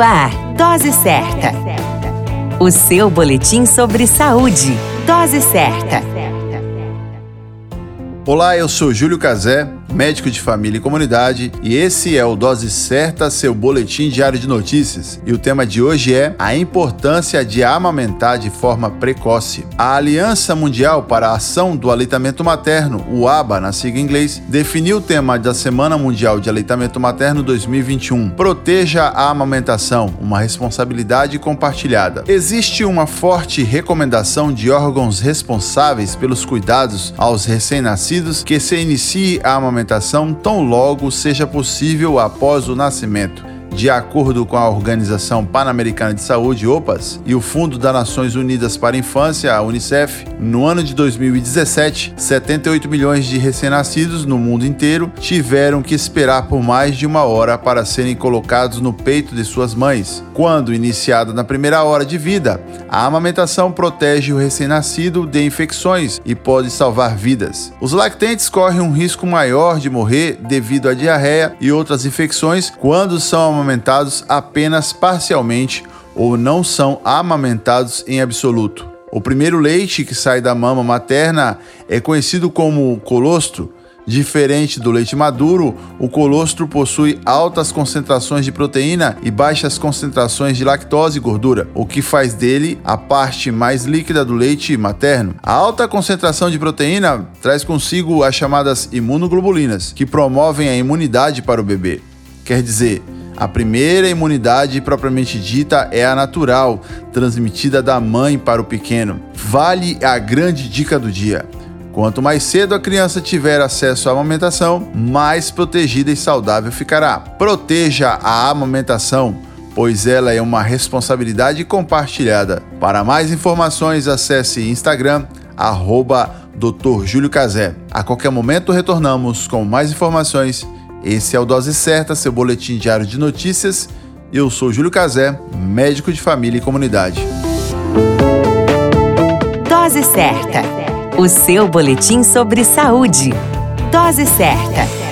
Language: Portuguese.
Ar, Dose Certa. O seu boletim sobre saúde. Dose Certa. Olá, eu sou Júlio Cazé médico de família e comunidade, e esse é o Dose Certa, seu boletim diário de notícias. E o tema de hoje é a importância de amamentar de forma precoce. A Aliança Mundial para a Ação do Aleitamento Materno, o ABA na sigla em inglês, definiu o tema da Semana Mundial de Aleitamento Materno 2021. Proteja a amamentação, uma responsabilidade compartilhada. Existe uma forte recomendação de órgãos responsáveis pelos cuidados aos recém-nascidos que se inicie a amamentação tão logo seja possível após o nascimento. De acordo com a Organização Pan-Americana de Saúde, OPAS, e o Fundo das Nações Unidas para a Infância, a UNICEF, no ano de 2017, 78 milhões de recém-nascidos no mundo inteiro tiveram que esperar por mais de uma hora para serem colocados no peito de suas mães. Quando iniciada na primeira hora de vida, a amamentação protege o recém-nascido de infecções e pode salvar vidas. Os lactentes correm um risco maior de morrer devido à diarreia e outras infecções quando são amamentados apenas parcialmente ou não são amamentados em absoluto. O primeiro leite que sai da mama materna é conhecido como colostro. Diferente do leite maduro, o colostro possui altas concentrações de proteína e baixas concentrações de lactose e gordura, o que faz dele a parte mais líquida do leite materno. A alta concentração de proteína traz consigo as chamadas imunoglobulinas, que promovem a imunidade para o bebê. Quer dizer, a primeira imunidade propriamente dita é a natural, transmitida da mãe para o pequeno. Vale a grande dica do dia. Quanto mais cedo a criança tiver acesso à amamentação, mais protegida e saudável ficará. Proteja a amamentação, pois ela é uma responsabilidade compartilhada. Para mais informações, acesse Instagram, arroba Dr. Júlio Cazé. A qualquer momento retornamos com mais informações esse é o Dose Certa, seu boletim diário de notícias. Eu sou Júlio Cazé, médico de família e comunidade. Dose Certa, o seu boletim sobre saúde. Dose Certa.